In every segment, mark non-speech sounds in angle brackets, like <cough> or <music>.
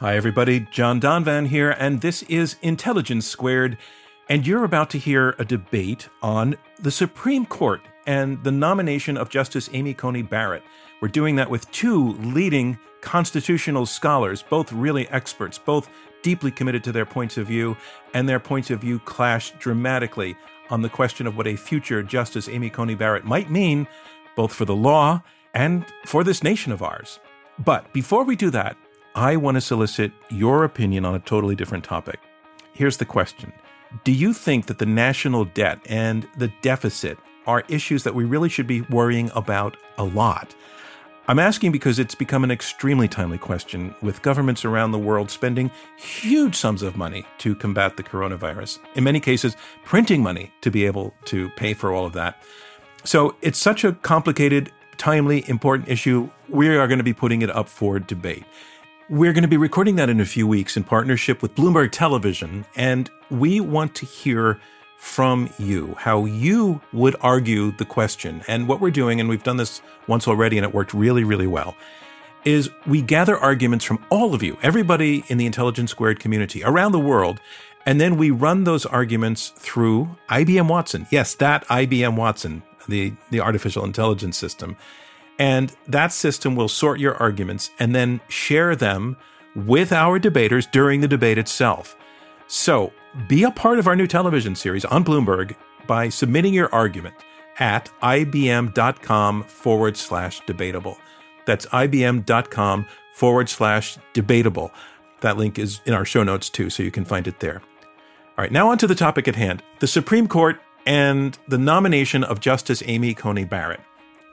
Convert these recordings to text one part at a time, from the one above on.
Hi, everybody. John Donvan here, and this is Intelligence Squared. And you're about to hear a debate on the Supreme Court and the nomination of Justice Amy Coney Barrett. We're doing that with two leading constitutional scholars, both really experts, both deeply committed to their points of view, and their points of view clash dramatically on the question of what a future Justice Amy Coney Barrett might mean, both for the law and for this nation of ours. But before we do that, I want to solicit your opinion on a totally different topic. Here's the question Do you think that the national debt and the deficit are issues that we really should be worrying about a lot? I'm asking because it's become an extremely timely question, with governments around the world spending huge sums of money to combat the coronavirus. In many cases, printing money to be able to pay for all of that. So it's such a complicated, timely, important issue. We are going to be putting it up for debate. We're going to be recording that in a few weeks in partnership with Bloomberg Television, and we want to hear from you how you would argue the question. And what we're doing, and we've done this once already and it worked really, really well, is we gather arguments from all of you, everybody in the Intelligence Squared community around the world, and then we run those arguments through IBM Watson. Yes, that IBM Watson, the, the artificial intelligence system. And that system will sort your arguments and then share them with our debaters during the debate itself. So be a part of our new television series on Bloomberg by submitting your argument at ibm.com forward slash debatable. That's ibm.com forward slash debatable. That link is in our show notes too, so you can find it there. All right, now on to the topic at hand the Supreme Court and the nomination of Justice Amy Coney Barrett.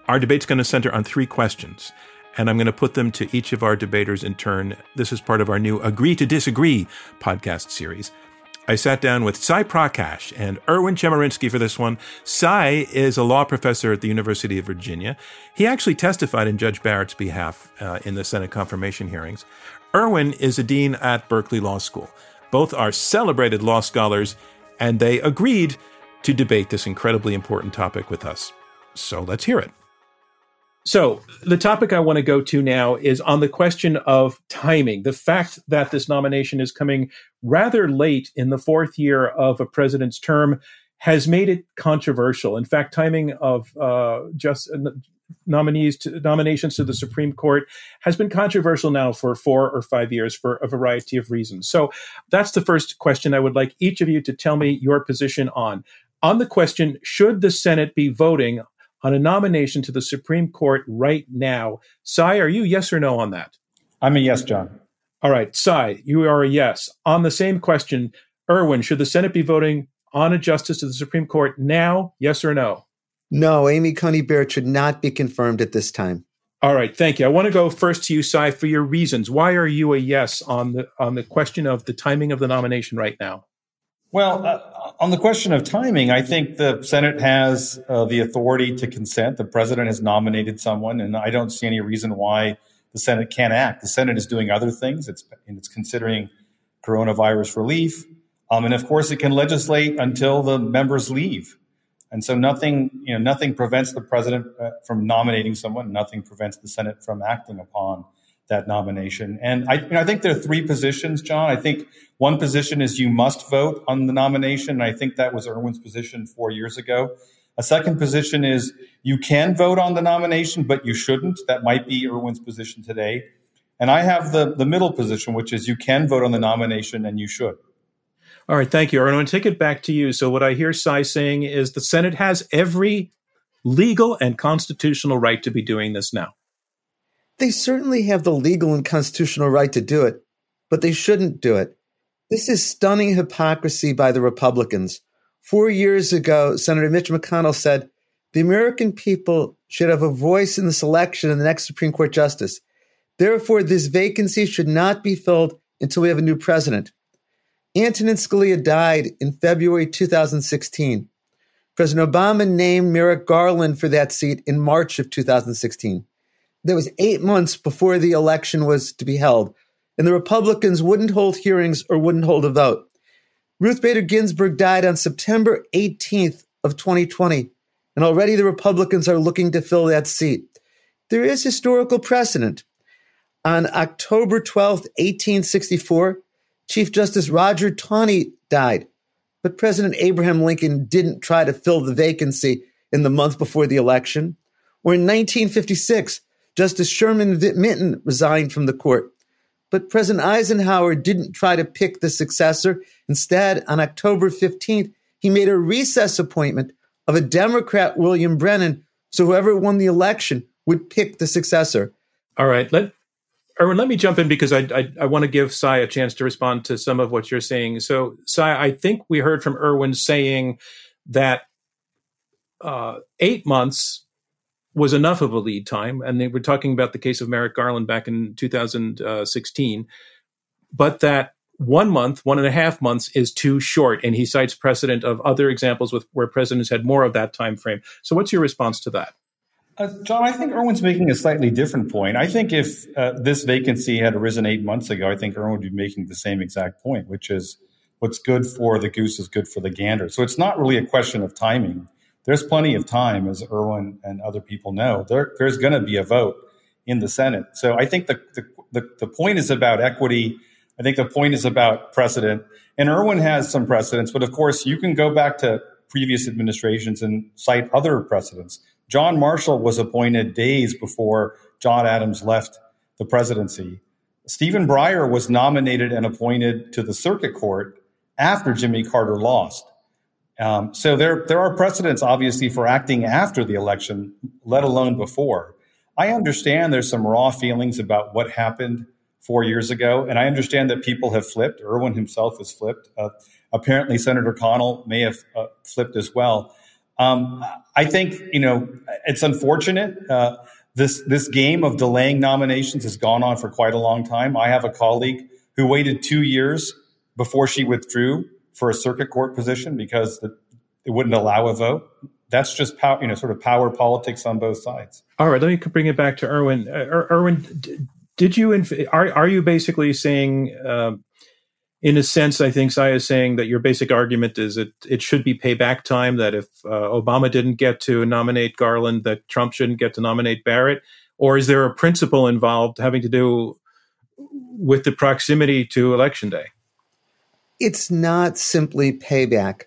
Our debate's going to center on three questions, and I'm going to put them to each of our debaters in turn. This is part of our new Agree to Disagree podcast series. I sat down with Sai Prakash and Erwin Chemerinsky for this one. Sai is a law professor at the University of Virginia. He actually testified in Judge Barrett's behalf uh, in the Senate confirmation hearings. Erwin is a dean at Berkeley Law School. Both are celebrated law scholars, and they agreed to debate this incredibly important topic with us. So let's hear it. So, the topic I want to go to now is on the question of timing. The fact that this nomination is coming rather late in the fourth year of a president's term has made it controversial. In fact, timing of uh, just uh, nominees to nominations to the Supreme Court has been controversial now for four or five years for a variety of reasons. So, that's the first question I would like each of you to tell me your position on. On the question, should the Senate be voting on a nomination to the Supreme Court right now. Sai, are you yes or no on that? I'm a yes, John. All right, Sai, you are a yes. On the same question, Erwin, should the Senate be voting on a justice to the Supreme Court now? Yes or no? No, Amy Coney Barrett should not be confirmed at this time. All right, thank you. I want to go first to you, Sai, for your reasons. Why are you a yes on the on the question of the timing of the nomination right now? Well, uh, on the question of timing, I think the Senate has uh, the authority to consent. The president has nominated someone, and I don't see any reason why the Senate can't act. The Senate is doing other things. It's it's considering coronavirus relief, um, and of course, it can legislate until the members leave. And so, nothing you know, nothing prevents the president uh, from nominating someone. Nothing prevents the Senate from acting upon that nomination. And I, you know, I think there are three positions, John. I think one position is you must vote on the nomination. And I think that was Erwin's position four years ago. A second position is you can vote on the nomination, but you shouldn't. That might be Erwin's position today. And I have the, the middle position, which is you can vote on the nomination and you should. All right, thank you. Erwin, I want to take it back to you. So what I hear Sai saying is the Senate has every legal and constitutional right to be doing this now. They certainly have the legal and constitutional right to do it, but they shouldn't do it. This is stunning hypocrisy by the Republicans. Four years ago, Senator Mitch McConnell said the American people should have a voice in the selection of the next Supreme Court justice. Therefore, this vacancy should not be filled until we have a new president. Antonin Scalia died in February 2016. President Obama named Merrick Garland for that seat in March of 2016 that was eight months before the election was to be held, and the Republicans wouldn't hold hearings or wouldn't hold a vote. Ruth Bader Ginsburg died on September 18th of 2020, and already the Republicans are looking to fill that seat. There is historical precedent. On October 12th, 1864, Chief Justice Roger Taney died, but President Abraham Lincoln didn't try to fill the vacancy in the month before the election. Or in 1956, Justice Sherman Minton resigned from the court. But President Eisenhower didn't try to pick the successor. Instead, on October 15th, he made a recess appointment of a Democrat, William Brennan, so whoever won the election would pick the successor. All right. Let Erwin, let me jump in because I, I, I want to give Sai a chance to respond to some of what you're saying. So, Sai, I think we heard from Erwin saying that uh, eight months was enough of a lead time, and they were talking about the case of Merrick Garland back in 2016, but that one month, one and a half months is too short, and he cites precedent of other examples with where presidents had more of that time frame. So, what's your response to that? Uh, John, I think Erwin's making a slightly different point. I think if uh, this vacancy had arisen eight months ago, I think Erwin would be making the same exact point, which is what's good for the goose is good for the gander. So it's not really a question of timing. There's plenty of time, as Erwin and other people know. There, there's going to be a vote in the Senate. So I think the, the, the, the point is about equity. I think the point is about precedent. And Erwin has some precedents, but of course, you can go back to previous administrations and cite other precedents. John Marshall was appointed days before John Adams left the presidency. Stephen Breyer was nominated and appointed to the circuit court after Jimmy Carter lost. Um, so there, there are precedents, obviously, for acting after the election, let alone before. I understand there's some raw feelings about what happened four years ago, and I understand that people have flipped. Erwin himself has flipped. Uh, apparently, Senator Connell may have uh, flipped as well. Um, I think you know it's unfortunate. Uh, this this game of delaying nominations has gone on for quite a long time. I have a colleague who waited two years before she withdrew for a circuit court position because the, it wouldn't allow a vote. That's just power, you know, sort of power politics on both sides. All right, let me bring it back to Erwin. Uh, Erwin, did you inf- are are you basically saying? Uh, in a sense, I think Sai is saying that your basic argument is that it should be payback time. That if uh, Obama didn't get to nominate Garland, that Trump shouldn't get to nominate Barrett. Or is there a principle involved having to do with the proximity to election day? It's not simply payback.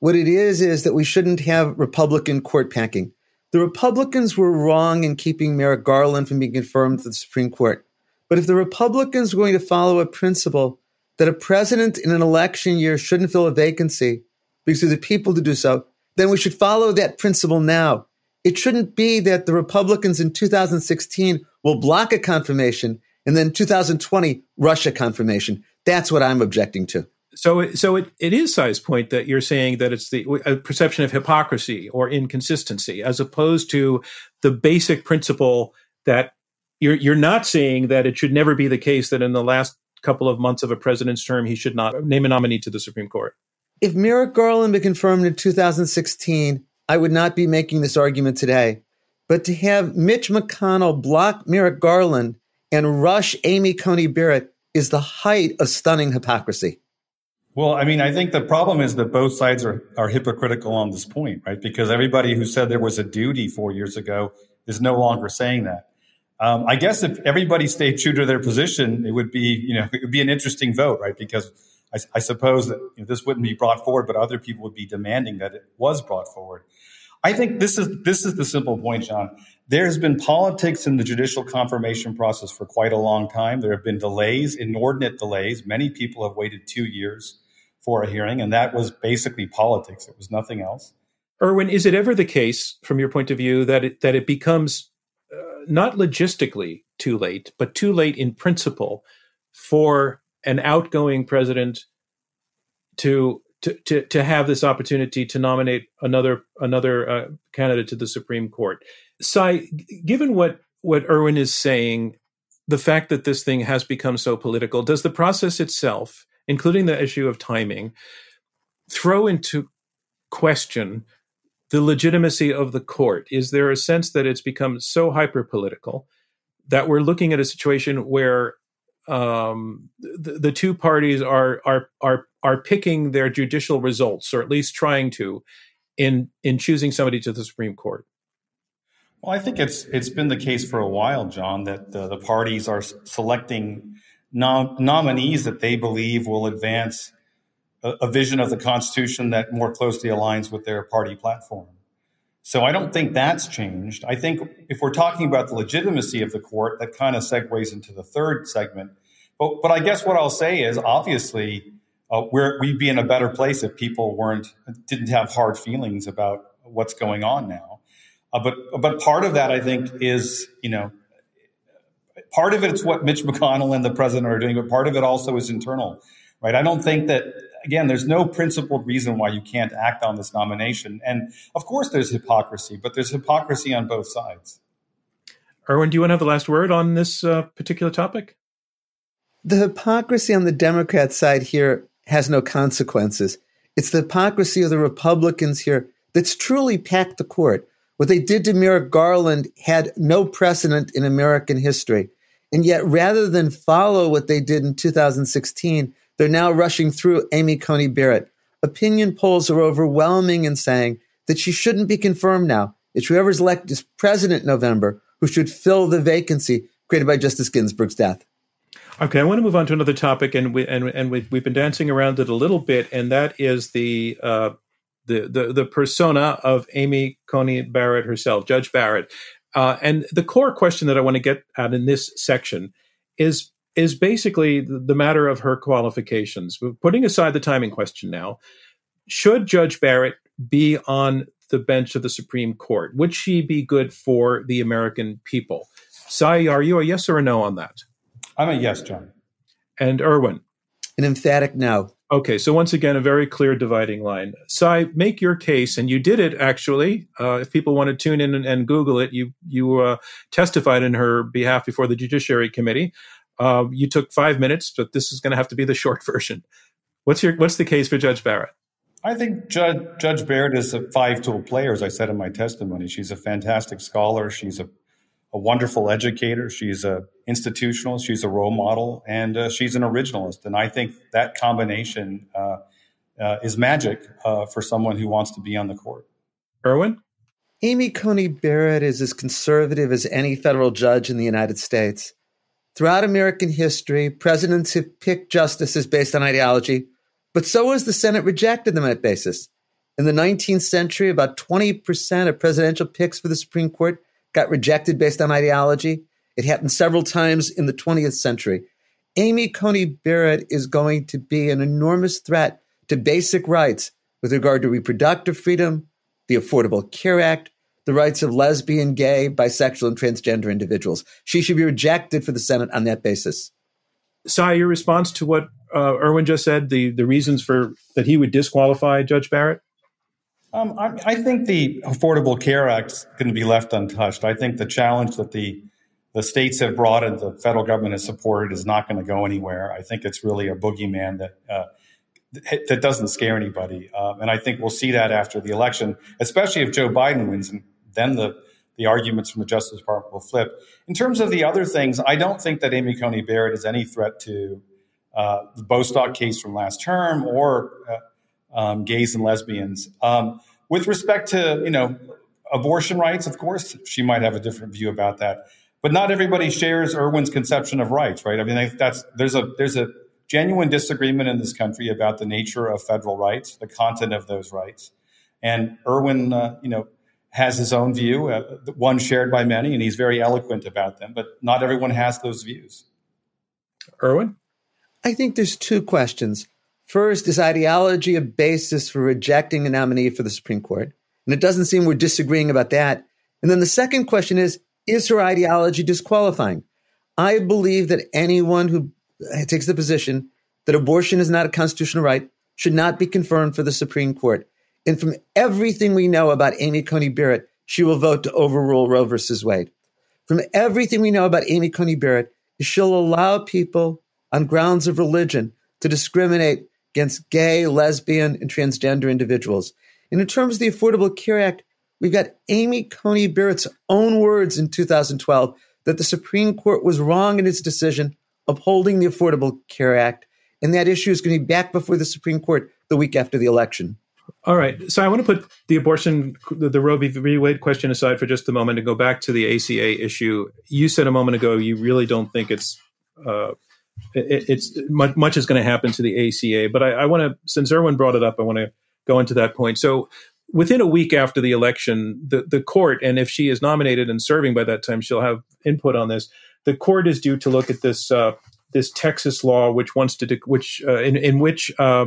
What it is is that we shouldn't have Republican court packing. The Republicans were wrong in keeping Merrick Garland from being confirmed to the Supreme Court. But if the Republicans were going to follow a principle that a president in an election year shouldn't fill a vacancy because there's the people to do so, then we should follow that principle now. It shouldn't be that the Republicans in 2016 will block a confirmation and then 2020 rush a confirmation. That's what I'm objecting to. So, so it, it is Sai's point that you're saying that it's the perception of hypocrisy or inconsistency, as opposed to the basic principle that you're you're not saying that it should never be the case that in the last couple of months of a president's term, he should not name a nominee to the Supreme Court. If Merrick Garland been confirmed in 2016, I would not be making this argument today. But to have Mitch McConnell block Merrick Garland and rush Amy Coney Barrett is the height of stunning hypocrisy. Well, I mean, I think the problem is that both sides are, are hypocritical on this point, right? Because everybody who said there was a duty four years ago is no longer saying that. Um, I guess if everybody stayed true to their position, it would be, you know, <laughs> it would be an interesting vote, right? Because I, I suppose that you know, this wouldn't be brought forward, but other people would be demanding that it was brought forward. I think this is this is the simple point, John. There has been politics in the judicial confirmation process for quite a long time. There have been delays, inordinate delays. Many people have waited two years for a hearing, and that was basically politics. It was nothing else. Erwin, is it ever the case, from your point of view, that it that it becomes not logistically too late, but too late in principle for an outgoing president to to to, to have this opportunity to nominate another another uh, candidate to the Supreme Court. Sai, given what what Erwin is saying, the fact that this thing has become so political, does the process itself, including the issue of timing, throw into question the legitimacy of the court? Is there a sense that it's become so hyper political that we're looking at a situation where um, the, the, two parties are are are are picking their judicial results, or at least trying to, in in choosing somebody to the Supreme Court? Well, I think it's it's been the case for a while, John, that the, the parties are selecting nom- nominees that they believe will advance a, a vision of the Constitution that more closely aligns with their party platform. So I don't think that's changed. I think if we're talking about the legitimacy of the court, that kind of segues into the third segment. But, but I guess what I'll say is obviously uh, we'd be in a better place if people weren't didn't have hard feelings about what's going on now. Uh, but but part of that I think is you know part of it's what Mitch McConnell and the president are doing, but part of it also is internal, right? I don't think that again, there's no principled reason why you can't act on this nomination. And of course, there's hypocrisy, but there's hypocrisy on both sides. Erwin, do you want to have the last word on this uh, particular topic? The hypocrisy on the Democrat side here has no consequences. It's the hypocrisy of the Republicans here that's truly packed the court. What they did to Merrick Garland had no precedent in American history. And yet, rather than follow what they did in 2016, they're now rushing through Amy Coney Barrett. Opinion polls are overwhelming in saying that she shouldn't be confirmed now. It's whoever's elected as president in November who should fill the vacancy created by Justice Ginsburg's death. Okay, I want to move on to another topic, and we and and we, we've been dancing around it a little bit, and that is the uh, the, the the persona of Amy Coney Barrett herself, Judge Barrett. Uh, and the core question that I want to get at in this section is is basically the matter of her qualifications. Putting aside the timing question now, should Judge Barrett be on the bench of the Supreme Court? Would she be good for the American people? Sai, are you a yes or a no on that? I'm a yes, John. And Erwin? An emphatic no. Okay, so once again, a very clear dividing line. Sai, make your case, and you did it actually. Uh, if people want to tune in and, and Google it, you you uh, testified in her behalf before the Judiciary Committee. Uh, you took five minutes, but this is going to have to be the <laughs> short version. What's your what's the case for Judge Barrett? I think Judge Judge Barrett is a five tool player, as I said in my testimony. She's a fantastic scholar. She's a a wonderful educator. She's a institutional. She's a role model, and uh, she's an originalist. And I think that combination uh, uh, is magic uh, for someone who wants to be on the court. Erwin, Amy Coney Barrett is as conservative as any federal judge in the United States. Throughout American history, presidents have picked justices based on ideology, but so has the Senate rejected them on that basis. In the 19th century, about 20% of presidential picks for the Supreme Court got rejected based on ideology. It happened several times in the 20th century. Amy Coney Barrett is going to be an enormous threat to basic rights with regard to reproductive freedom, the Affordable Care Act, the rights of lesbian, gay, bisexual, and transgender individuals. She should be rejected for the Senate on that basis. Sai, your response to what uh, Erwin just said, the, the reasons for that he would disqualify Judge Barrett? Um, I, I, think the Affordable Care Act is going to be left untouched. I think the challenge that the the states have brought and the federal government has supported is not going to go anywhere. I think it's really a boogeyman that uh, that doesn't scare anybody, uh, and I think we'll see that after the election, especially if Joe Biden wins, and then the the arguments from the Justice Department will flip. In terms of the other things, I don't think that Amy Coney Barrett is any threat to uh, the Bostock case from last term or uh, um, gays and lesbians. Um, with respect to you know abortion rights, of course, she might have a different view about that. But not everybody shares Erwin's conception of rights, right? I mean, that's there's a there's a genuine disagreement in this country about the nature of federal rights, the content of those rights, and Erwin, uh, you know, has his own view, uh, one shared by many, and he's very eloquent about them. But not everyone has those views. Erwin, I think there's two questions. First, is ideology a basis for rejecting a nominee for the Supreme Court? And it doesn't seem we're disagreeing about that. And then the second question is, is her ideology disqualifying? I believe that anyone who takes the position that abortion is not a constitutional right should not be confirmed for the Supreme Court. And from everything we know about Amy Coney Barrett, she will vote to overrule Roe versus Wade. From everything we know about Amy Coney Barrett, she'll allow people on grounds of religion to discriminate against gay, lesbian, and transgender individuals. And in terms of the Affordable Care Act, we've got Amy Coney Barrett's own words in 2012 that the Supreme Court was wrong in its decision upholding the Affordable Care Act, and that issue is going to be back before the Supreme Court the week after the election. All right. So I want to put the abortion, the, Roe v. Wade question aside for just a moment and go back to the ACA issue. You said a moment ago you really don't think it's uh, it, it's much, much is going to happen to the ACA. But I, I want to, since Erwin brought it up, I want to go into that point. So within a week after the election, the, the court, and if she is nominated and serving by that time, she'll have input on this. The court is due to look at this uh, this Texas law, which wants to, which uh, in in which uh,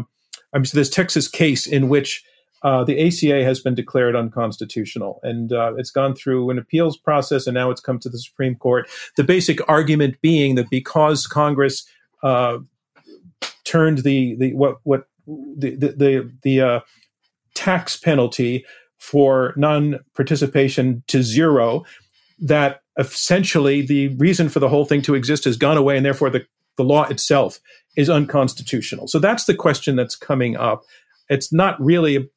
I'm so this Texas case in which uh, the ACA has been declared unconstitutional, and uh, it's gone through an appeals process, and now it's come to the Supreme Court. The basic argument being that because Congress uh, turned the the what what the the the, the uh, tax penalty for non-participation to zero, that essentially the reason for the whole thing to exist has gone away, and therefore the the law itself is unconstitutional. So that's the question that's coming up. It's not really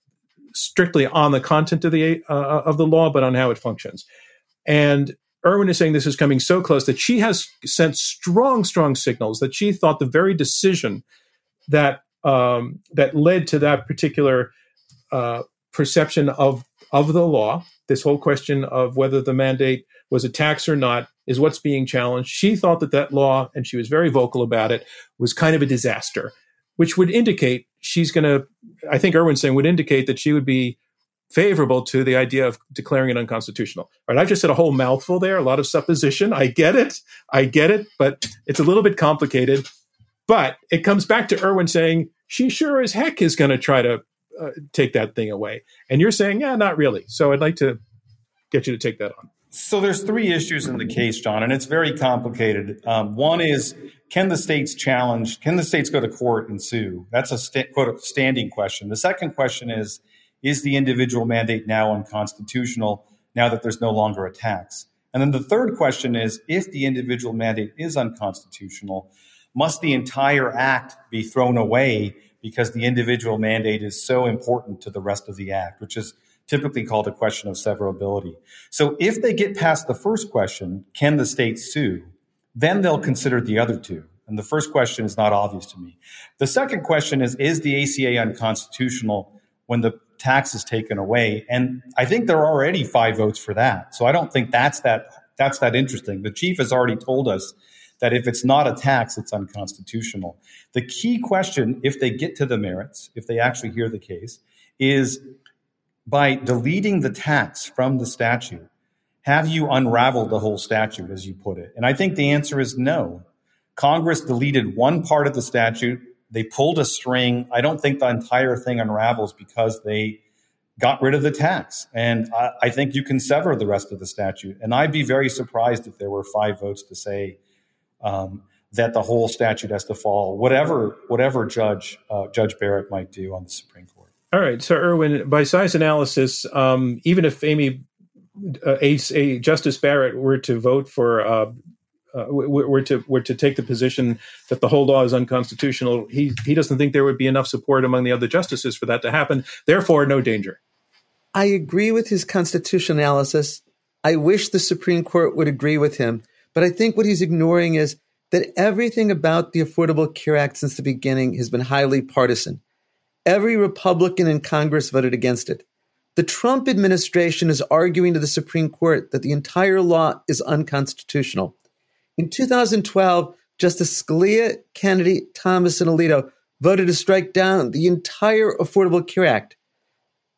strictly on the content of the uh, of the law, but on how it functions. And Erwin is saying this is coming so close that she has sent strong, strong signals that she thought the very decision that um, that led to that particular uh, perception of of the law, this whole question of whether the mandate was a tax or not, is what's being challenged. She thought that that law, and she was very vocal about it, was kind of a disaster, which would indicate she's going to, I think Erwin's saying, would indicate that she would be favorable to the idea of declaring it unconstitutional. All right, I've just said a whole mouthful there, a lot of supposition. I get it. I get it, but it's a little bit complicated. But it comes back to Erwin saying she sure as heck is going to try to uh, take that thing away. And you're saying, yeah, not really. So I'd like to get you to take that on. So there's three issues in the case, John, and it's very complicated. Um, one is can the states challenge? Can the states go to court and sue? That's a sta- quote standing question. The second question is is the individual mandate now unconstitutional now that there's no longer a tax? And then the third question is if the individual mandate is unconstitutional, must the entire act be thrown away because the individual mandate is so important to the rest of the act, which is typically called a question of severability. So if they get past the first question, can the state sue? Then they'll consider the other two. And the first question is not obvious to me. The second question is Is the ACA unconstitutional when the tax is taken away? And I think there are already five votes for that. So I don't think that's that, that's that interesting. The chief has already told us that if it's not a tax, it's unconstitutional. The key question, if they get to the merits, if they actually hear the case, is by deleting the tax from the statute, have you unraveled the whole statute, as you put it? And I think the answer is no. Congress deleted one part of the statute. They pulled a string. I don't think the entire thing unravels because they got rid of the tax. And I, I, think you can sever the rest of the statute. And I'd be very surprised if there were five votes to say um, that the whole statute has to fall, whatever whatever Judge uh, Judge Barrett might do on the Supreme Court. All right. So, Erwin, by Sai's analysis, um, even if Amy, uh, a, a, Justice Barrett were to vote for, uh, uh, were to were to take the position that the whole law is unconstitutional, he he doesn't think there would be enough support among the other justices for that to happen. Therefore, no danger. I agree with his constitutional analysis. I wish the Supreme Court would agree with him, but I think what he's ignoring is that everything about the Affordable Care Act since the beginning has been highly partisan. Every Republican in Congress voted against it. The Trump administration is arguing to the Supreme Court that the entire law is unconstitutional. In 2012, Justice Scalia, Kennedy, Thomas, and Alito voted to strike down the entire Affordable Care Act.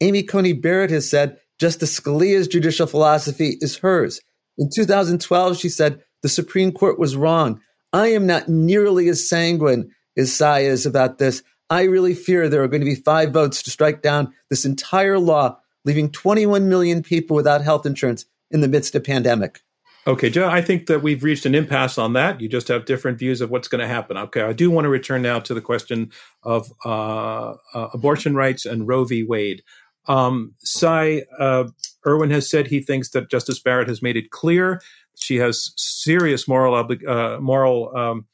Amy Coney Barrett has said Justice Scalia's judicial philosophy is hers. In 2012, she said the Supreme Court was wrong. I am not nearly as sanguine as Sai is about this. I really fear there are going to be five votes to strike down this entire law, leaving 21 million people without health insurance in the midst of pandemic. Okay, Joe, I think that we've reached an impasse on that. You just have different views of what's going to happen. Okay, I do want to return now to the question of uh, uh, abortion rights and Roe v. Wade. Um, Sai uh, Erwin has said he thinks that Justice Barrett has made it clear she has serious moral obli- uh, moral um,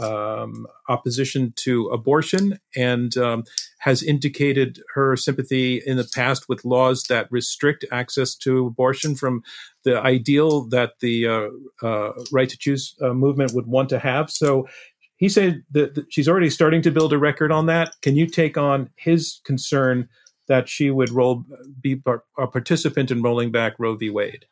um, opposition to abortion and um, has indicated her sympathy in the past with laws that restrict access to abortion from the ideal that the uh, uh, right to choose uh, movement would want to have. So he said that, she's already starting to build a record on that. Can you take on his concern that she would roll be a participant in rolling back Roe v. Wade?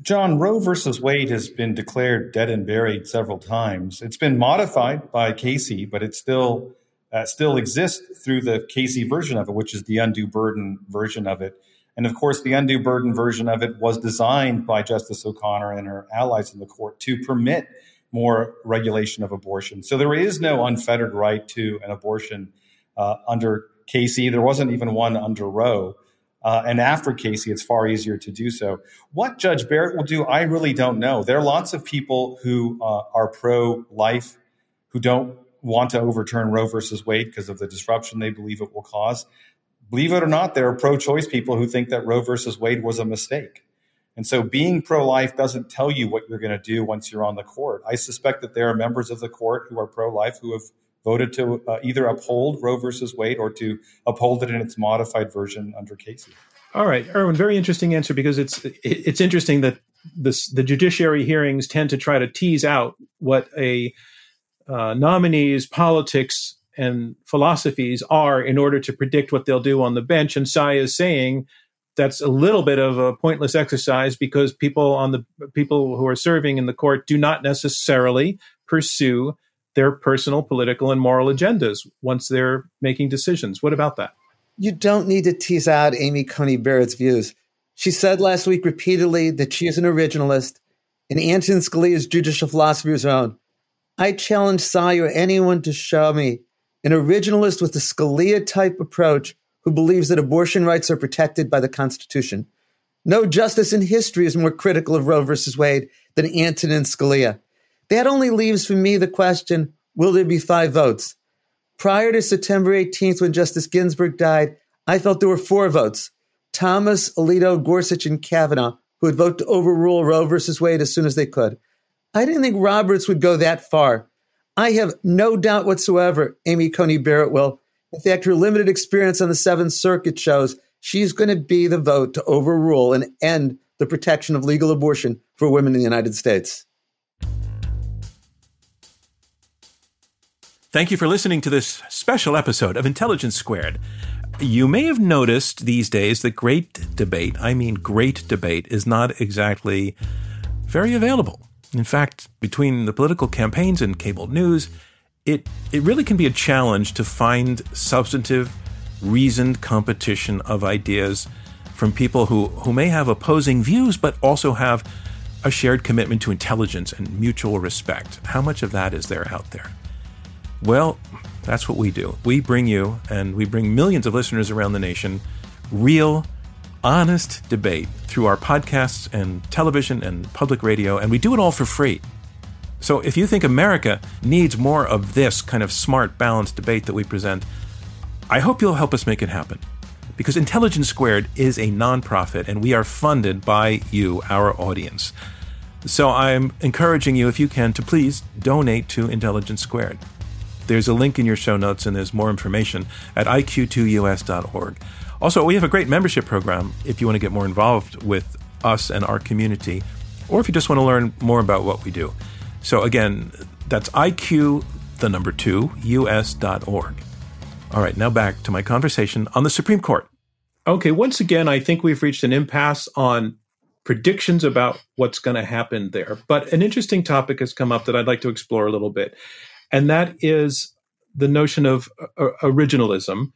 John, Roe versus Wade has been declared dead and buried several times. It's been modified by Casey, but it still uh, still exists through the Casey version of it, which is the undue burden version of it. And of course, the undue burden version of it was designed by Justice O'Connor and her allies in the court to permit more regulation of abortion. So there is no unfettered right to an abortion uh, under Casey. There wasn't even one under Roe. Uh, and after Casey, it's far easier to do so. What Judge Barrett will do, I really don't know. There are lots of people who uh, are pro life who don't want to overturn Roe versus Wade because of the disruption they believe it will cause. Believe it or not, there are pro choice people who think that Roe versus Wade was a mistake. And so being pro life doesn't tell you what you're going to do once you're on the court. I suspect that there are members of the court who are pro life who have voted to uh, either uphold Roe versus Wade or to uphold it in its modified version under Casey. All right, Erwin, very interesting answer because it's it's interesting that this, the judiciary hearings tend to try to tease out what a uh, nominee's politics and philosophies are in order to predict what they'll do on the bench. And Sai is saying that's a little bit of a pointless exercise because people on the people who are serving in the court do not necessarily pursue their personal political and moral agendas once they're making decisions. What about that? You don't need to tease out Amy Coney Barrett's views. She said last week repeatedly that she is an originalist and Antonin Scalia's judicial philosophy is her own. I challenge Sai or anyone to show me an originalist with a Scalia type approach who believes that abortion rights are protected by the Constitution. No justice in history is more critical of Roe versus Wade than Antonin Scalia. That only leaves for me the question will there be five votes? Prior to September 18th, when Justice Ginsburg died, I felt there were four votes Thomas, Alito, Gorsuch, and Kavanaugh, who would vote to overrule Roe versus Wade as soon as they could. I didn't think Roberts would go that far. I have no doubt whatsoever Amy Coney Barrett will. In fact, her limited experience on the Seventh Circuit shows she's going to be the vote to overrule and end the protection of legal abortion for women in the United States. Thank you for listening to this special episode of Intelligence Squared. You may have noticed these days that great debate, I mean great debate, is not exactly very available. In fact, between the political campaigns and cable news, it, it really can be a challenge to find substantive, reasoned competition of ideas from people who, who may have opposing views but also have a shared commitment to intelligence and mutual respect. How much of that is there out there? Well, that's what we do. We bring you, and we bring millions of listeners around the nation, real, honest debate through our podcasts and television and public radio, and we do it all for free. So if you think America needs more of this kind of smart, balanced debate that we present, I hope you'll help us make it happen. Because Intelligence Squared is a nonprofit, and we are funded by you, our audience. So I'm encouraging you, if you can, to please donate to Intelligence Squared. There's a link in your show notes, and there's more information at iq2us.org. Also, we have a great membership program if you want to get more involved with us and our community, or if you just want to learn more about what we do. So, again, that's IQ, the number two, us.org. All right, now back to my conversation on the Supreme Court. Okay, once again, I think we've reached an impasse on predictions about what's going to happen there. But an interesting topic has come up that I'd like to explore a little bit and that is the notion of uh, originalism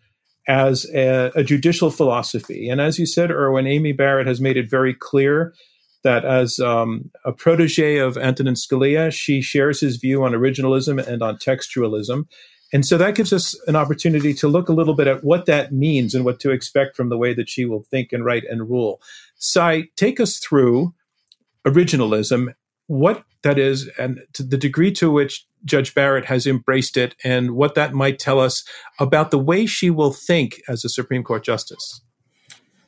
as a, a, judicial philosophy. And as you said, Erwin, Amy Barrett has made it very clear that as um, a protege of Antonin Scalia, she shares his view on originalism and on textualism. And so that gives us an opportunity to look a little bit at what that means and what to expect from the way that she will think and write and rule. Sai, take us through originalism, what that is, and to the degree to which Judge Barrett has embraced it and what that might tell us about the way she will think as a Supreme Court justice.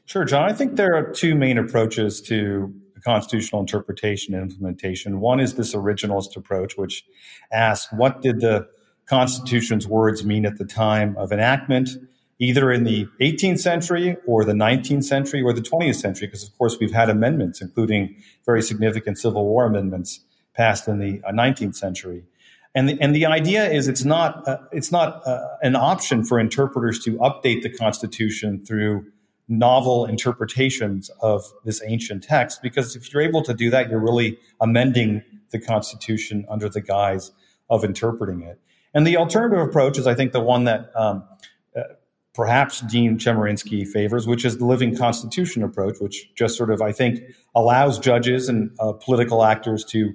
Sure, John. I think there are two main approaches to constitutional interpretation and implementation. One is this originalist approach, which asks what did the Constitution's words mean at the time of enactment, either in the 18th century or the 19th century or the 20th century, because of course we've had amendments, including very significant Civil War amendments passed in the 19th uh, century. And the, and the idea is it's not, uh, it's not uh, an option for interpreters to update the Constitution through novel interpretations of this ancient text, because if you're able to do that, you're really amending the Constitution under the guise of interpreting it. And the alternative approach is, I think, the one that um, uh, perhaps Dean Chemerinsky favors, which is the living constitution approach, which just sort of, I think, allows judges and uh, political actors to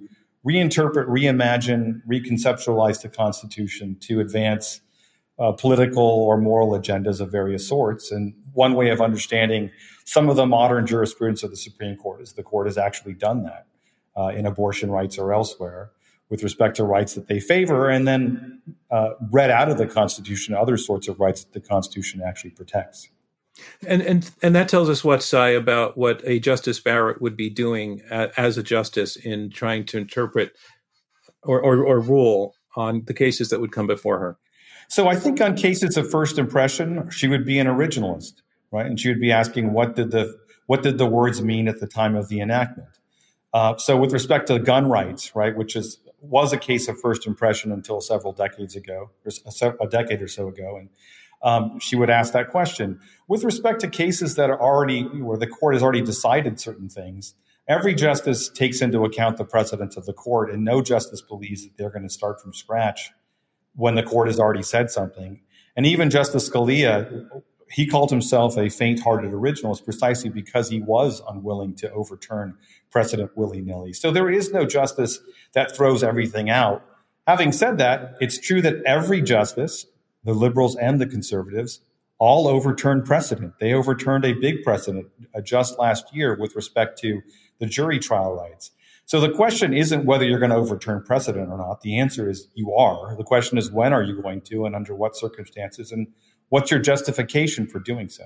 reinterpret, reimagine, reconceptualize the Constitution to advance uh, political or moral agendas of various sorts. And one way of understanding some of the modern jurisprudence of the Supreme Court is the court has actually done that uh, in abortion rights or elsewhere with respect to rights that they favor, and then uh, read out of the Constitution other sorts of rights that the Constitution actually protects. And and and that tells us what Sai about what a Justice Barrett would be doing as a justice in trying to interpret or, or, or rule on the cases that would come before her. So I think on cases of first impression, she would be an originalist, right? And she would be asking what did the what did the words mean at the time of the enactment. Uh, so with respect to gun rights, right, which is was a case of first impression until several decades ago, or a decade or so ago, and um, she would ask that question. With respect to cases that are already where the court has already decided certain things, every justice takes into account the precedents of the court, and no justice believes that they're going to start from scratch when the court has already said something. And even Justice Scalia, he called himself a faint-hearted originalist precisely because he was unwilling to overturn precedent willy-nilly. So there is no justice that throws everything out. Having said that, it's true that every justice the liberals and the conservatives all overturned precedent. They overturned a big precedent uh, just last year with respect to the jury trial rights. So the question isn't whether you're going to overturn precedent or not. The answer is you are. The question is when are you going to and under what circumstances and what's your justification for doing so?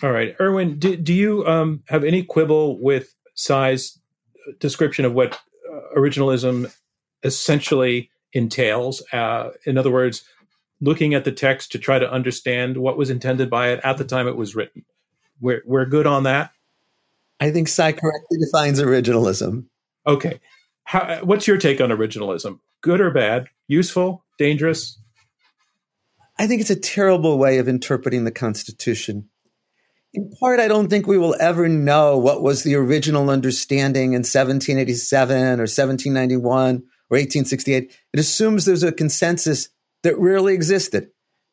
All right. Erwin, do, do you um, have any quibble with Sai's description of what uh, originalism essentially entails? Uh, in other words, looking at the text to try to understand what was intended by it at the time it was written. We're, we're good on that. I think Cy correctly defines originalism. Okay. How, what's your take on originalism? Good or bad? Useful? Dangerous? I think it's a terrible way of interpreting the Constitution. In part, I don't think we will ever know what was the original understanding in 1787 or 1791 or 1868. It assumes there's a consensus that rarely existed.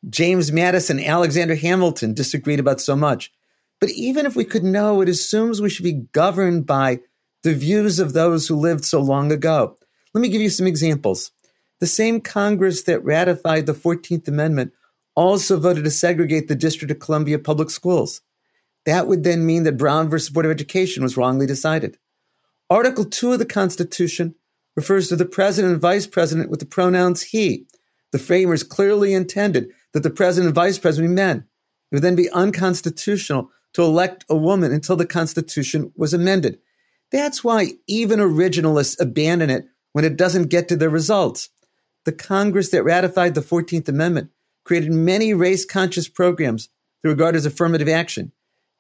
James Madison, Alexander Hamilton disagreed about so much. But even if we could know, it assumes we should be governed by the views of those who lived so long ago. Let me give you some examples. The same Congress that ratified the 14th Amendment also voted to segregate the District of Columbia public schools. That would then mean that Brown versus Board of Education was wrongly decided. Article 2 of the Constitution refers to the president and vice president with the pronouns he. The framers clearly intended that the president and vice president be men. It would then be unconstitutional to elect a woman until the Constitution was amended. That's why even originalists abandon it when it doesn't get to their results. The Congress that ratified the 14th Amendment created many race conscious programs that regard as affirmative action.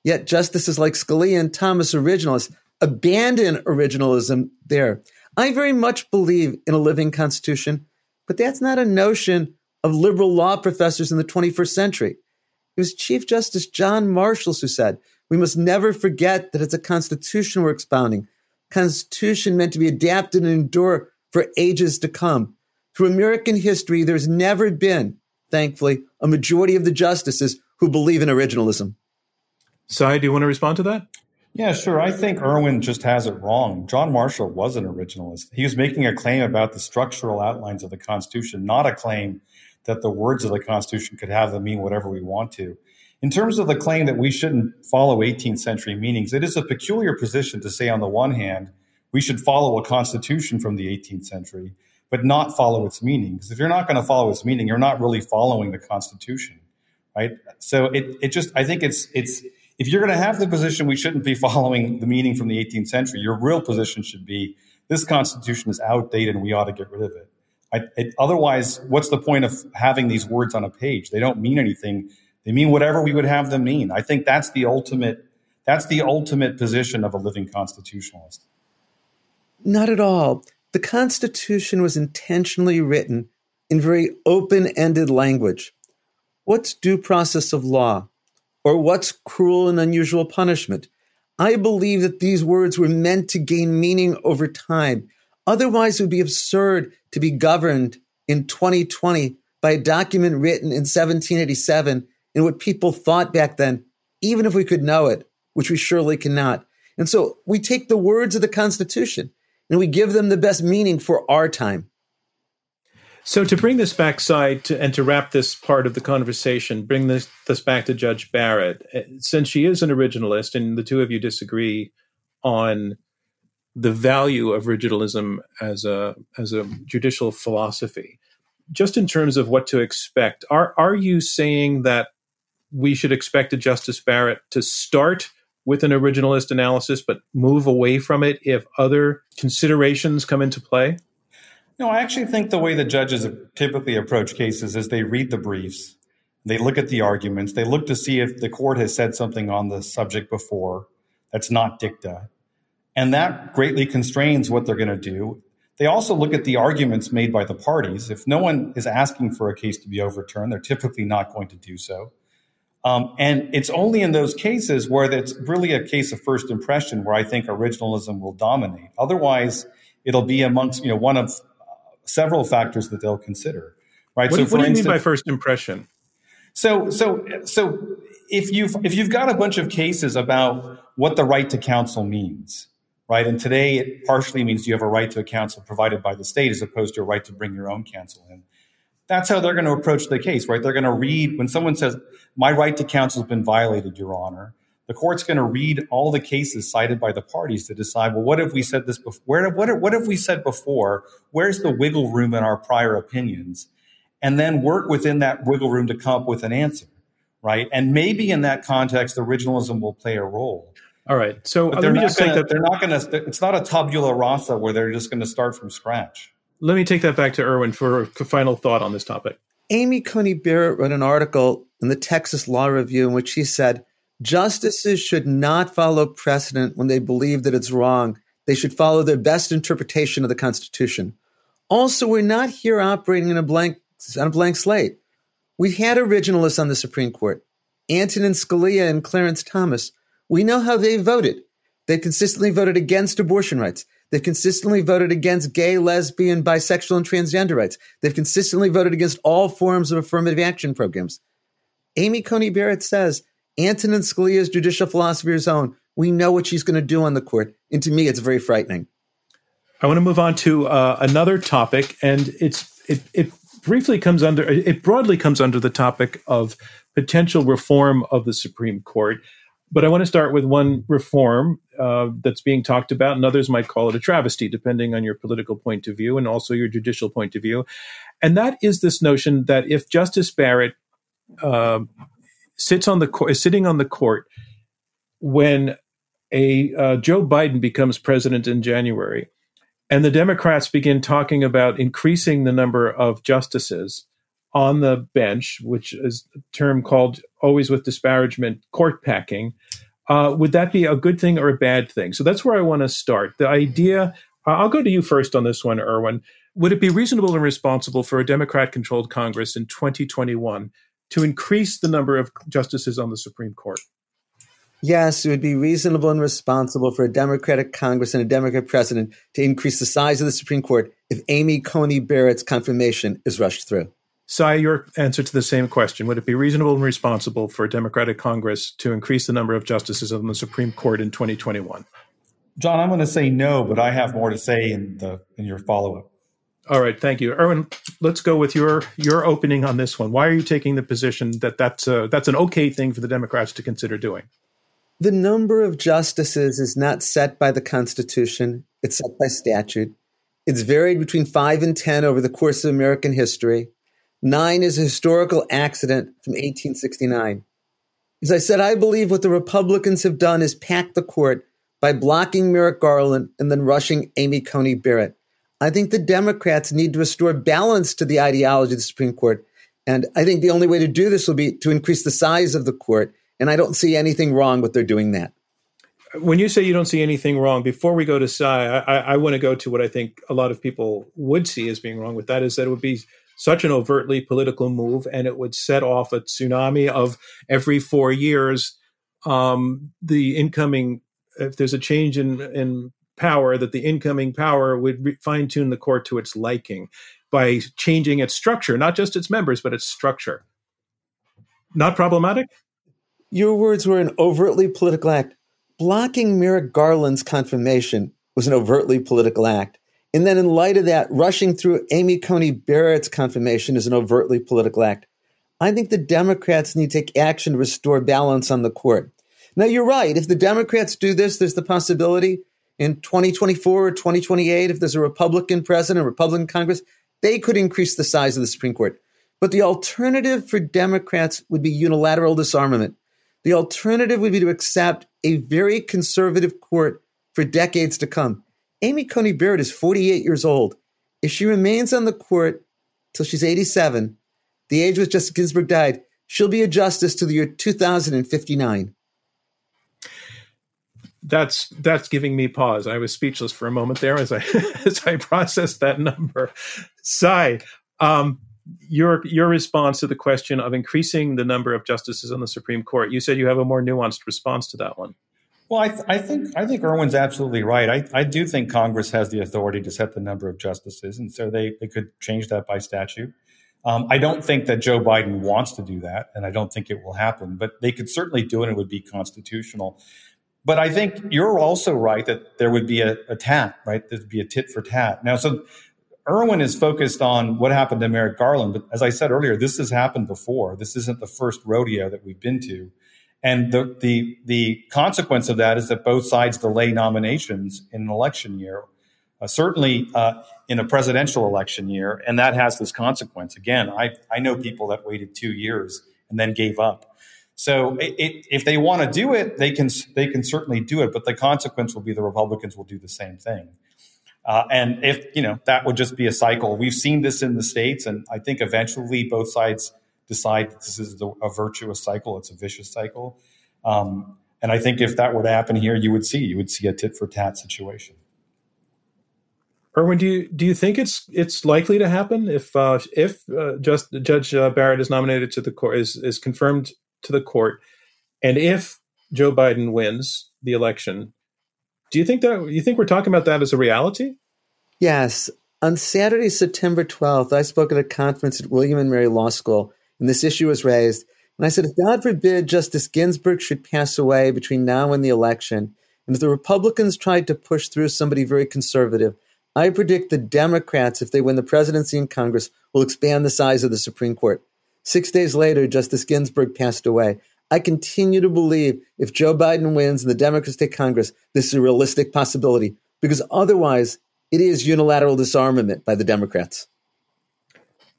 Yet justices like Scalia and Thomas originalists abandon originalism there. I very much believe in a living constitution but that's not a notion of liberal law professors in the 21st century. It was Chief Justice John Marshall who said, we must never forget that it's a constitution we're expounding. Constitution meant to be adapted and endure for ages to come. Through American history, there's never been, thankfully, a majority of the justices who believe in originalism. Sai, do you want to respond to that? Yeah, sure. I think Erwin just has it wrong. John Marshall was an originalist. He was making a claim about the structural outlines of the Constitution, not a claim that the words of the Constitution could have them mean whatever we want to. In terms of the claim that we shouldn't follow 18th century meanings, it is a peculiar position to say, on the one hand, we should follow a constitution from the 18th century, but not follow its meaning. Because if you're not going to follow its meaning, you're not really following the Constitution, right? So it, it just, I think it's, it's, if you're going to have the position we shouldn't be <laughs> following the meaning from the 18th century, your real position should be this Constitution is outdated and we ought to get rid of it. I, it, otherwise, what's the point of having these words on a page? They don't mean anything. They mean whatever we would have them mean. I think that's the ultimate. That's the ultimate position of a living constitutionalist. Not at all. The Constitution was intentionally written in very open ended language. What's due process of law? Or what's cruel and unusual punishment? I believe that these words were meant to gain meaning over time. Otherwise, it would be absurd to be governed in 2020 by a document written in 1787 in what people thought back then, even if we could know it, which we surely cannot. And so we take the words of the Constitution and we give them the best meaning for our time. So to bring this back side to, and to wrap this part of the conversation, bring this this back to Judge Barrett, eh, since she is an originalist, and the two of you disagree on the value of originalism as a as a judicial philosophy. Just in terms of what to expect, are are you saying that we should expect a Justice Barrett to start with an originalist analysis, but move away from it if other considerations come into play? No, I actually think the way the judges typically approach cases is they read the briefs, they look at the arguments, they look to see if the court has said something on the subject before that's not dicta. And that greatly constrains what they're going to do. They also look at the arguments made by the parties. If no one is asking for a case to be overturned, they're typically not going to do so. Um, and it's only in those cases where it's really a case of first impression where I think originalism will dominate. Otherwise, it'll be amongst you know one of uh, several factors that they'll consider. Right. What, so, what do you instance, mean by first impression? So, so, so if you've if you've got a bunch of cases about what the right to counsel means, right? And today it partially means you have a right to a counsel provided by the state as opposed to a right to bring your own counsel in that's how they're going to approach the case, right? They're going to read when someone says, My right to counsel has been violated, Your Honor. The court's going to read all the cases cited by the parties to decide, well, what have we said this before? Where, what, what have we said before? Where's the wiggle room in our prior opinions? And then work within that wiggle room to come up with an answer, right? And maybe in that context, originalism will play a role. All right. So but uh, let me just say that they're not going to, it's not a tabula rasa where they're just going to start from scratch. Let me take that back to Erwin for a final thought on this topic. Amy Coney Barrett wrote an article in the Texas Law Review in which she said justices should not follow precedent when they believe that it's wrong. They should follow their best interpretation of the Constitution. Also, we're not here operating in a blank on a blank slate. We've had originalists on the Supreme Court, Antonin Scalia and Clarence Thomas. We know how they voted. They consistently voted against abortion rights. They've consistently voted against gay, lesbian, bisexual, and transgender rights. They've consistently voted against all forms of affirmative action programs. Amy Coney Barrett says Antonin Scalia's judicial philosophy is own. We know what she's going to do on the court. And to me, it's very frightening. I want to move on to uh, another topic, and it's it, it briefly comes under it broadly comes under the topic of potential reform of the Supreme Court. But I want to start with one reform uh, that's being talked about, and others might call it a travesty, depending on your political point of view and also your judicial point of view. And that is this notion that if Justice Barrett uh, sits on the is sitting on the court when a uh, Joe Biden becomes president in January, and the Democrats begin talking about increasing the number of justices on the bench, which is a term called always with disparagement, court packing. Uh, would that be a good thing or a bad thing? So that's where I want to start. The idea, I'll go to you first on this one, Erwin. Would it be reasonable and responsible for a Democrat controlled Congress in 2021 to increase the number of justices on the Supreme Court? Yes, it would be reasonable and responsible for a Democratic Congress and a Democrat president to increase the size of the Supreme Court if Amy Coney Barrett's confirmation is rushed through. Sai, your answer to the same question. Would it be reasonable and responsible for a Democratic Congress to increase the number of justices on the Supreme Court in 2021? John, I'm going to say no, but I have more to say in the in your follow up. All right, thank you, Erwin. Let's go with your your opening on this one. Why are you taking the position that that's a, that's an okay thing for the Democrats to consider doing? The number of justices is not set by the Constitution; it's set by statute. It's varied between five and ten over the course of American history. Nine is a historical accident from 1869. As I said, I believe what the Republicans have done is pack the court by blocking Merrick Garland and then rushing Amy Coney Barrett. I think the Democrats need to restore balance to the ideology of the Supreme Court. And I think the only way to do this will be to increase the size of the court. And I don't see anything wrong with their doing that. when you say you don't see anything wrong, before we go to Sai, I, I want to go to what I think a lot of people would see as being wrong with that is that it would be such an overtly political move and it would set off a tsunami of every four years um, the incoming if there's a change in in power that the incoming power would re- fine tune the court to its liking by changing its structure, not just its members, but its structure. Not problematic? Your words were an overtly political act. Blocking Merrick Garland's confirmation was an overtly political act. And then, in light of that, rushing through Amy Coney Barrett's confirmation is an overtly political act. I think the Democrats need to take action to restore balance on the court. Now, you're right. If the Democrats do this, there's the possibility in 2024 or 2028, if there's a Republican president, Republican Congress, they could increase the size of the Supreme Court. But the alternative for Democrats would be unilateral disarmament. The alternative would be to accept a very conservative court for decades to come. Amy Coney Barrett is 48 years old. If she remains on the court till she's 87, the age which Justice Ginsburg died, she'll be a justice to the year 2059 that's that's giving me pause. I was speechless for a moment there as I <laughs> as I processed that number. Sai, um, your your response to the question of increasing the number of justices on the Supreme Court. You said you have a more nuanced response to that one. Well, I, th- I think I think Erwin's absolutely right. I, I do think Congress has the authority to set the number of justices, and so they, they could change that by statute. Um, I don't think that Joe Biden wants to do that, and I don't think it will happen. But they could certainly do it; and it would be constitutional. But I think you're also right that there would be a, a tat, right? There'd be a tit for tat. Now, so Erwin is focused on what happened to Merrick Garland, but as I said earlier, this has happened before. This isn't the first rodeo that we've been to. And the, the, the consequence of that is that both sides delay nominations in an election year, uh, certainly uh, in a presidential election year. And that has this consequence. Again, I, I know people that waited two years and then gave up. So it, it, if they want to do it, they can they can certainly do it. But the consequence will be the Republicans will do the same thing. Uh, and if you know that would just be a cycle. We've seen this in the states, and I think eventually both sides decide that this is the, a virtuous cycle. It's a vicious cycle. Um, and I think if that were to happen here, you would see you would see a tit for tat situation. Erwin, do you do you think it's it's likely to happen if uh, if uh, just Judge uh, Barrett is nominated to the court is is confirmed to the court. And if Joe Biden wins the election, do you think that you think we're talking about that as a reality? Yes. On Saturday, September 12th, I spoke at a conference at William and Mary Law School, and this issue was raised. And I said, if God forbid Justice Ginsburg should pass away between now and the election, and if the Republicans tried to push through somebody very conservative, I predict the Democrats, if they win the presidency and Congress, will expand the size of the Supreme Court. Six days later, Justice Ginsburg passed away. I continue to believe if Joe Biden wins and the Democrats take Congress, this is a realistic possibility because otherwise it is unilateral disarmament by the Democrats.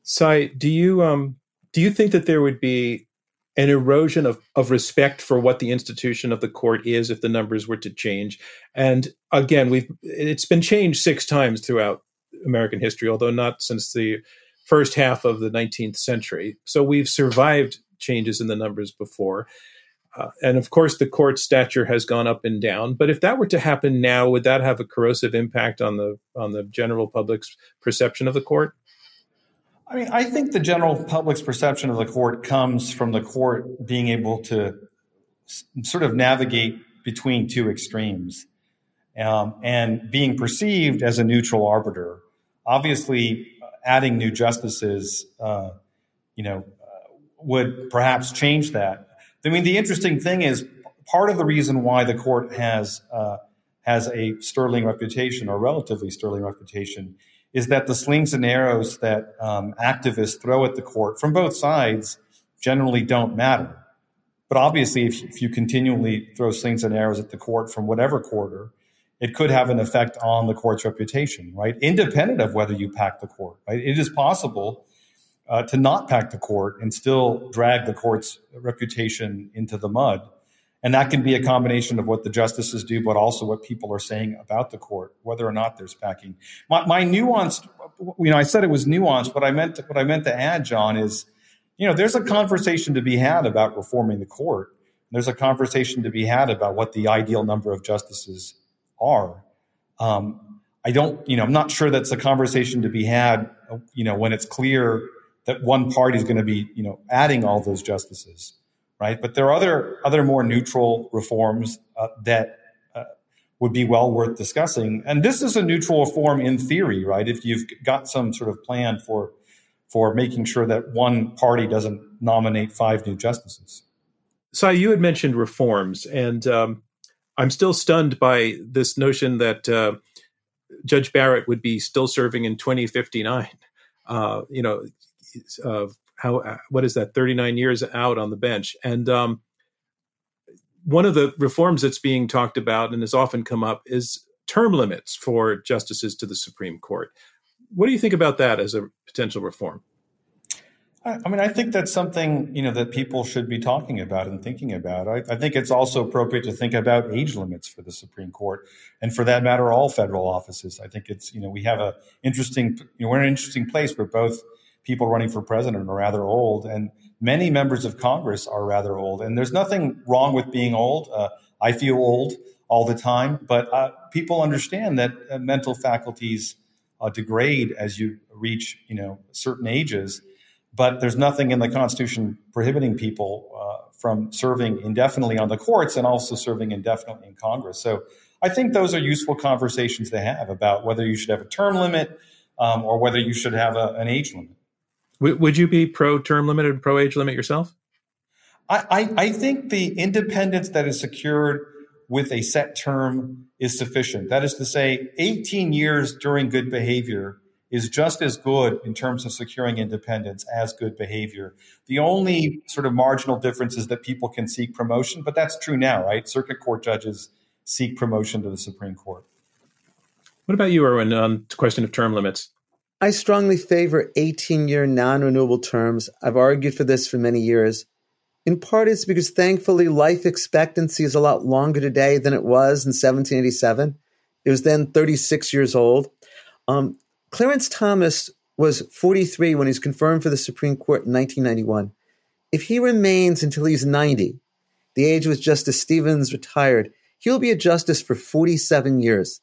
Sai, do you um, do you think that there would be an erosion of, of respect for what the institution of the court is if the numbers were to change? And again, we've it's been changed six times throughout American history, although not since the first half of the 19th century. So we've survived changes in the numbers before. Uh, and of course, the court stature has gone up and down. But if that were to happen now, would that have a corrosive impact on the on the general public's perception of the court? I mean, I think the general public's perception of the court comes from the court being able to s- sort of navigate between two extremes um, and being perceived as a neutral arbiter. Obviously, adding new justices, uh, you know, uh, would perhaps change that. I mean, the interesting thing is part of the reason why the court has uh, has a sterling reputation or relatively sterling reputation is that the slings and arrows that um, activists throw at the court from both sides generally don't matter. But obviously, if, if you continually throw slings and arrows at the court from whatever quarter, it could have an effect on the court's reputation, right? Independent of whether you pack the court, right? It is possible uh, to not pack the court and still drag the court's reputation into the mud. And that can be a combination of what the justices do, but also what people are saying about the court, whether or not there's packing. My, my nuanced, you know, I said it was nuanced. What I meant, to, what I meant to add, John, is, you know, there's a conversation to be had about reforming the court. There's a conversation to be had about what the ideal number of justices are. Um, I don't, you know, I'm not sure that's a conversation to be had, you know, when it's clear that one party is going to be, you know, adding all those justices, right? But there are other other more neutral reforms uh, that uh, would be well worth discussing. And this is a neutral reform in theory, right? If you've got some sort of plan for for making sure that one party doesn't nominate five new justices. So you had mentioned reforms, and um, I'm still stunned by this notion that uh, Judge Barrett would be still serving in 2059. Uh, you know, how uh, what is that? 39 years out on the bench, and um, one of the reforms that's being talked about and has often come up is term limits for justices to the Supreme Court. What do you think about that as a potential reform? I mean, I think that's something you know that people should be talking about and thinking about. I, I, think it's also appropriate to think about age limits for the Supreme Court, and for that matter, all federal offices. I think it's you know we have a interesting you know we're in an interesting place where both people running for president are rather old, and many members of Congress are rather old. And there's nothing wrong with being old. Uh, I feel old all the time, but uh, people understand that uh, mental faculties uh, degrade as you reach you know certain ages but there's nothing in the Constitution prohibiting people uh, from serving indefinitely on the courts and also serving indefinitely in Congress. So I think those are useful conversations to have about whether you should have a term limit um, or whether you should have a, an age limit. Would you be pro term limit and pro age limit yourself? I, I, I think the independence that is secured with a set term is sufficient. That is to say, 18 years during good behavior is just as good in terms of securing independence as good behavior. The only sort of marginal difference is that people can seek promotion, but that's true now, right? Circuit court judges seek promotion to the Supreme Court. What about you, Erwin, on the question of term limits? I strongly favor 18 year non renewable terms. I've argued for this for many years. In part, it's because thankfully life expectancy is a lot longer today than it was in 1787. It was then 36 years old. Um, Clarence Thomas was 43 when he was confirmed for the Supreme Court in 1991. If he remains until he's 90, the age was Justice Stevens retired, he'll be a justice for 47 years.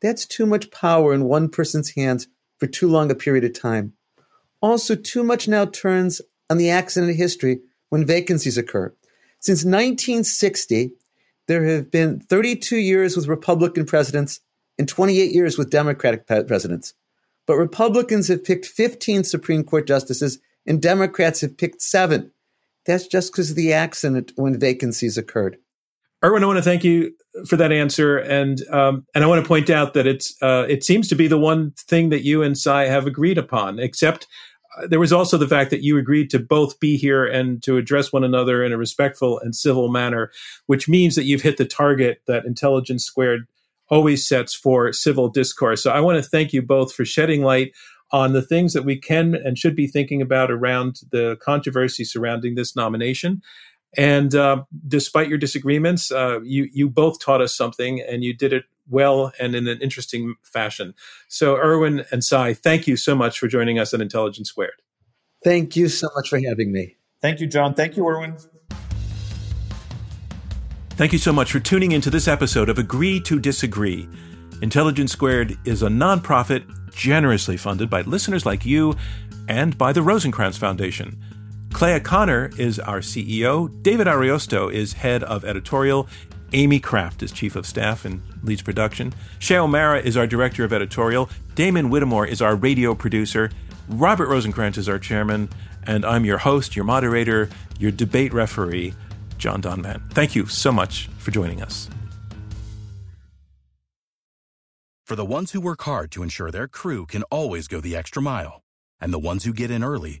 That's too much power in one person's hands for too long a period of time. Also, too much now turns on the accident of history when vacancies occur. Since 1960, there have been 32 years with Republican presidents and 28 years with Democratic presidents. But Republicans have picked 15 Supreme Court justices and Democrats have picked seven. That's just because of the accident when vacancies occurred. Erwin, I want to thank you for that answer, and um, and I want to point out that it's uh, it seems to be the one thing that you and Sai have agreed upon. Except uh, there was also the fact that you agreed to both be here and to address one another in a respectful and civil manner, which means that you've hit the target that Intelligence Squared always sets for civil discourse. So I want to thank you both for shedding light on the things that we can and should be thinking about around the controversy surrounding this nomination. And uh, despite your disagreements, uh, you you both taught us something, and you did it well and in an interesting fashion. So, Erwin and Sai, thank you so much for joining us at Intelligence Squared. Thank you so much for having me. Thank you, John. Thank you, Erwin. Thank you so much for tuning into this episode of Agree to Disagree. Intelligence Squared is a nonprofit generously funded by listeners like you and by the Rosenkranz Foundation. Clea Conner is our CEO. David Ariosto is head of editorial. Amy Kraft is chief of staff and leads production. Shay O'Mara is our director of editorial. Damon Whittemore is our radio producer. Robert Rosenkranz is our chairman. And I'm your host, your moderator, your debate referee. John Donvan. Thank you so much for joining us. For the ones who work hard to ensure their crew can always go the extra mile, and the ones who get in early